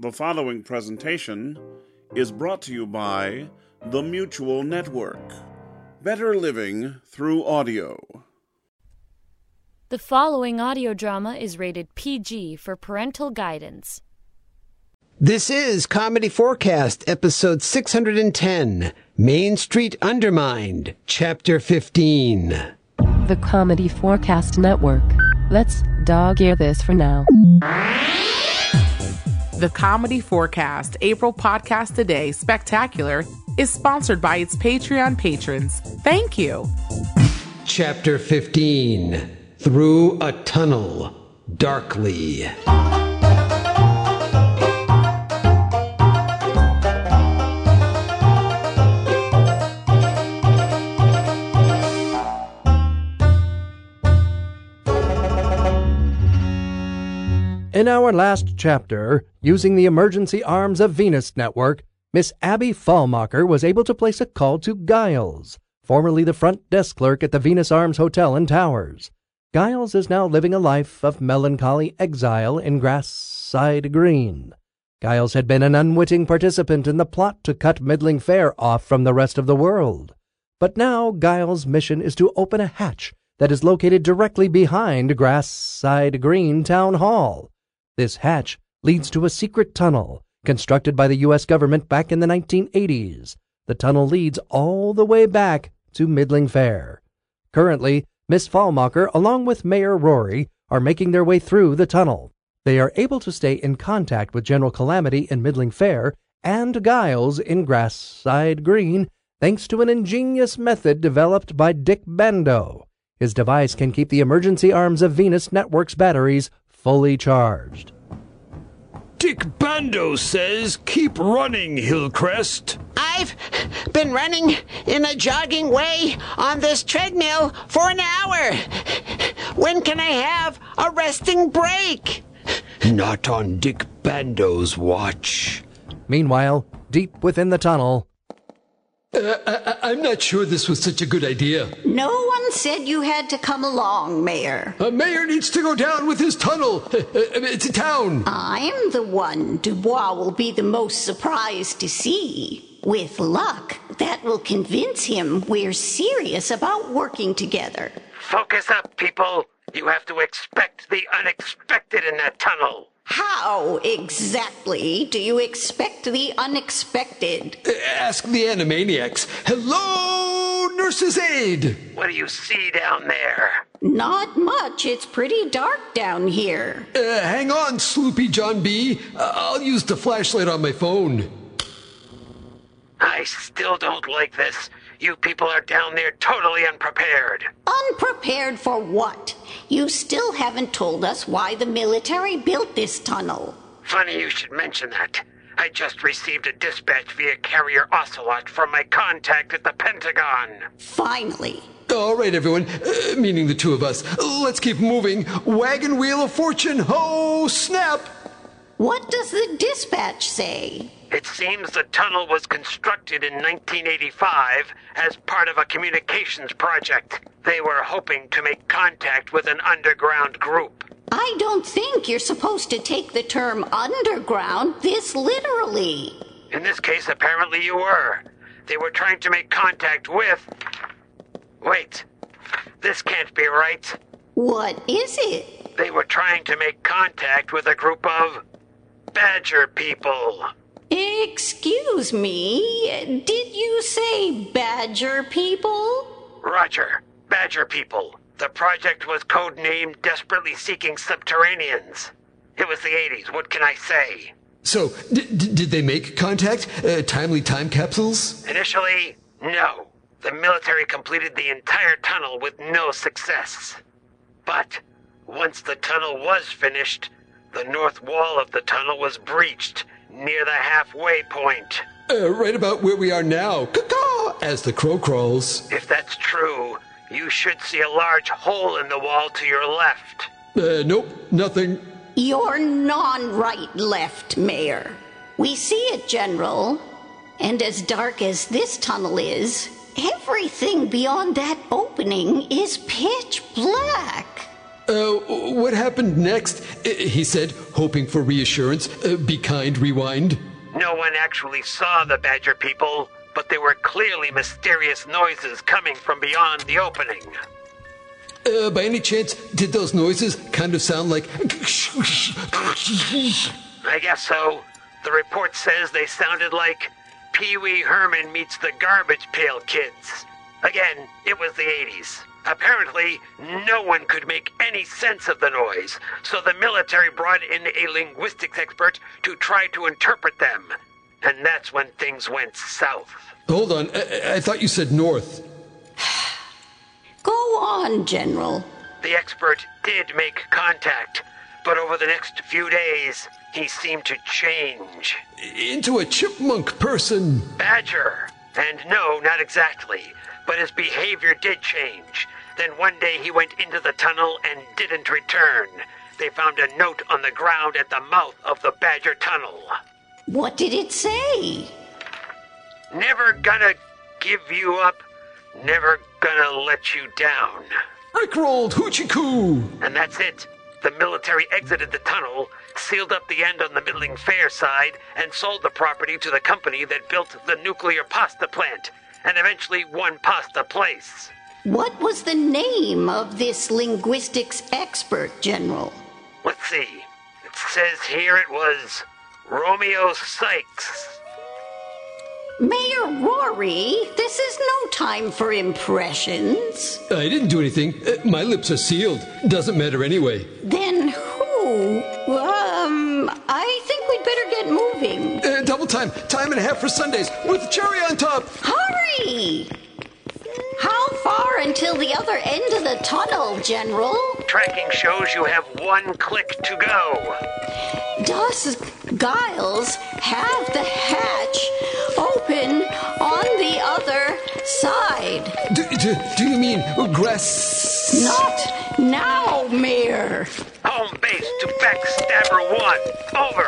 The following presentation is brought to you by the Mutual Network. Better living through audio. The following audio drama is rated PG for parental guidance. This is Comedy4Cast, episode 610 Main Street Undermined, chapter 15. The Comedy4Cast Network. Let's dog ear this for now. The Comedy4Cast April Podcast Today Spectacular is sponsored by its Patreon patrons. Thank you. Chapter 15 Through a Tunnel, Darkly. In our last chapter, using the emergency arms of Venus Network, Miss Abby Fallmacher was able to place a call to Giles, formerly the front desk clerk at the Venus Arms Hotel and Towers. Giles is now living a life of melancholy exile in Grassside Green. Giles had been an unwitting participant in the plot to cut Middling Fair off from the rest of the world. But now Giles' mission is to open a hatch that is located directly behind Grassside Green Town Hall. This hatch leads to a secret tunnel constructed by the U.S. government back in the 1980s. The tunnel leads all the way back to Middling Fair. Currently, Miss Fallmacher, along with Mayor Rory, are making their way through the tunnel. They are able to stay in contact with General Calamity in Middling Fair and Giles in Grassside Green thanks to an ingenious method developed by Dick Bando. His device can keep the emergency arms of Venus Network's batteries fully charged. Dick Bando says keep running, Hillcrest. I've been running in a jogging way on this treadmill for an hour. When can I have a resting break? Not on Dick Bando's watch. Meanwhile, deep within the tunnel, Uh, I, am not sure this was such a good idea. No one said you had to come along, Mayor. A mayor needs to go down with his tunnel uh, uh, to town. I'm the one Dubois will be the most surprised to see. With luck, that will convince him we're serious about working together. Focus up, people. You have to expect the unexpected in that tunnel. How exactly do you expect the unexpected? Uh, ask the Animaniacs. Hello, Nurse's Aid! What do you see down there? Not much. It's pretty dark down here. Uh, hang on, Sloopy John B. Uh, I'll use the flashlight on my phone. I still don't like this. You people are down there totally unprepared. Unprepared for what? You still haven't told us why the military built this tunnel. Funny you should mention that. I just received a dispatch via carrier Ocelot from my contact at the Pentagon. Finally. All right, everyone, uh, meaning the two of us. Let's keep moving. Wagon Wheel of Fortune, ho, snap! What does the dispatch say? It seems the tunnel was constructed in 1985 as part of a communications project. They were hoping to make contact with an underground group. I don't think you're supposed to take the term underground this literally. In this case, apparently you were. They were trying to make contact with. Wait, this can't be right. What is it? They were trying to make contact with a group of badger people. Excuse me, did you say badger people? Roger, badger people. The project was codenamed Desperately Seeking Subterraneans. It was the 80s, what can I say? So, d- d- did they make contact? Uh, timely time capsules? Initially, no. The military completed the entire tunnel with no success. But once the tunnel was finished, the north wall of the tunnel was breached, near the halfway point. Uh, right about where we are now. Caw-caw, as the crow crawls. If that's true, you should see a large hole in the wall to your left. Uh, nope, nothing. You're non right left, Mayor. We see it, General. And as dark as this tunnel is, everything beyond that opening is pitch black. What happened next? He said, hoping for reassurance. Uh, be kind, rewind. No one actually saw the Badger people, but there were clearly mysterious noises coming from beyond the opening. Uh, by any chance, did those noises kind of sound like. I guess so. The report says they sounded like Pee Wee Herman meets the Garbage Pail Kids. Again, it was the 80s. Apparently, no one could make any sense of the noise, so the military brought in a linguistics expert to try to interpret them. And that's when things went south. Hold on, I, I thought you said north. Go on, General. The expert did make contact, but over the next few days, he seemed to change. Into a chipmunk person. Badger. And no, not exactly. But his behavior did change. Then one day he went into the tunnel and didn't return. They found a note on the ground at the mouth of the Badger Tunnel. What did it say? Never gonna give you up, never gonna let you down. Rickrolled hoochie coo! And that's it. The military exited the tunnel, sealed up the end on the Middling Fair side, and sold the property to the company that built the nuclear pasta plant, and eventually won Pasta Place. What was the name of this linguistics expert, General? Let's see. It says here it was Romeo Sykes. Mayor Rory, this is no time for impressions. I didn't do anything. Uh, my lips are sealed. Doesn't matter anyway. Then who? Um, I think we'd better get moving. Double time. Time and a half for Sundays with cherry on top. Hurry! How far until the other end of the tunnel, General? Tracking shows you have one click to go. Does Giles have the hatch open on the other side? Do, do, do you mean grass? Not now, Mayor. Home base to Backstabber One. Over.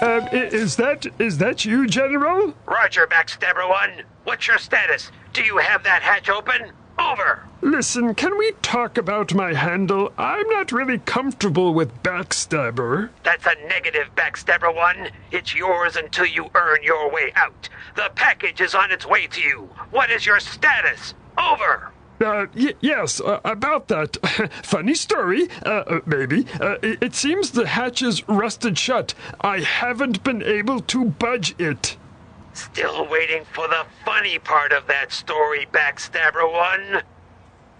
Uh, is that is that you, General? Roger, Backstabber One. What's your status? Do you have that hatch open? Over. Listen, can we talk about my handle? I'm not really comfortable with Backstabber. That's a negative, Backstabber One. It's yours until you earn your way out. The package is on its way to you. What is your status? Over. Uh, y- yes, uh, about that. Funny story, uh, uh maybe. Uh, it-, it seems the hatch is rusted shut. I haven't been able to budge it. Still waiting for the funny part of that story, Backstabber One.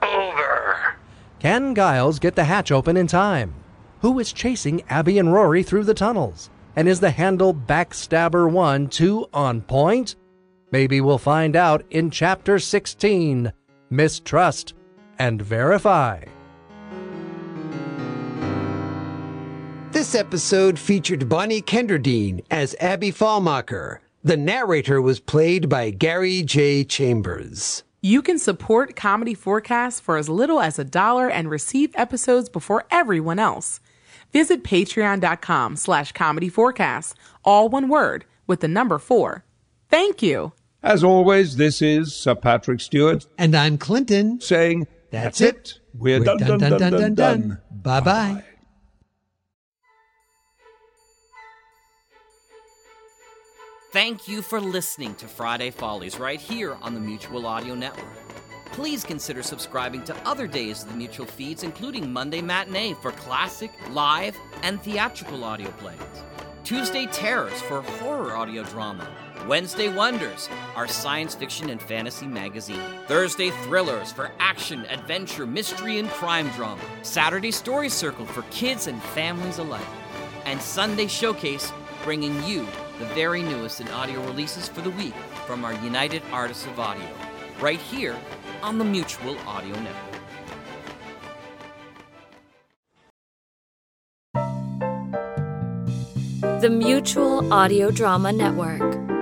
Over. Can Giles get the hatch open in time? Who is chasing Abby and Rory through the tunnels? And is the handle Backstabber 1 2 on point? Maybe we'll find out in Chapter 16 Mistrust and Verify. This episode featured Bonnie Kenderdine as Abby Fallmacher. The narrator was played by Gary J. Chambers. You can support Comedy4Cast for as little as a dollar and receive episodes before everyone else. Visit patreon.com slash comedy forecast, all one word, with the number four. Thank you. As always, this is Sir Patrick Stewart. And I'm Clinton. Saying, That's, That's it. We're, We're done, done, done, done, done, done. Bye bye. Thank you for listening to Friday Follies right here on the Mutual Audio Network. Please consider subscribing to other days of the Mutual feeds, including Monday Matinee for classic, live, and theatrical audio plays, Tuesday Terrors for horror audio drama, Wednesday Wonders, our science fiction and fantasy magazine, Thursday Thrillers for action, adventure, mystery, and crime drama, Saturday Story Circle for kids and families alike, and Sunday Showcase bringing you the very newest in audio releases for the week from our United Artists of Audio, right here on the Mutual Audio Network. The Mutual Audio Drama Network,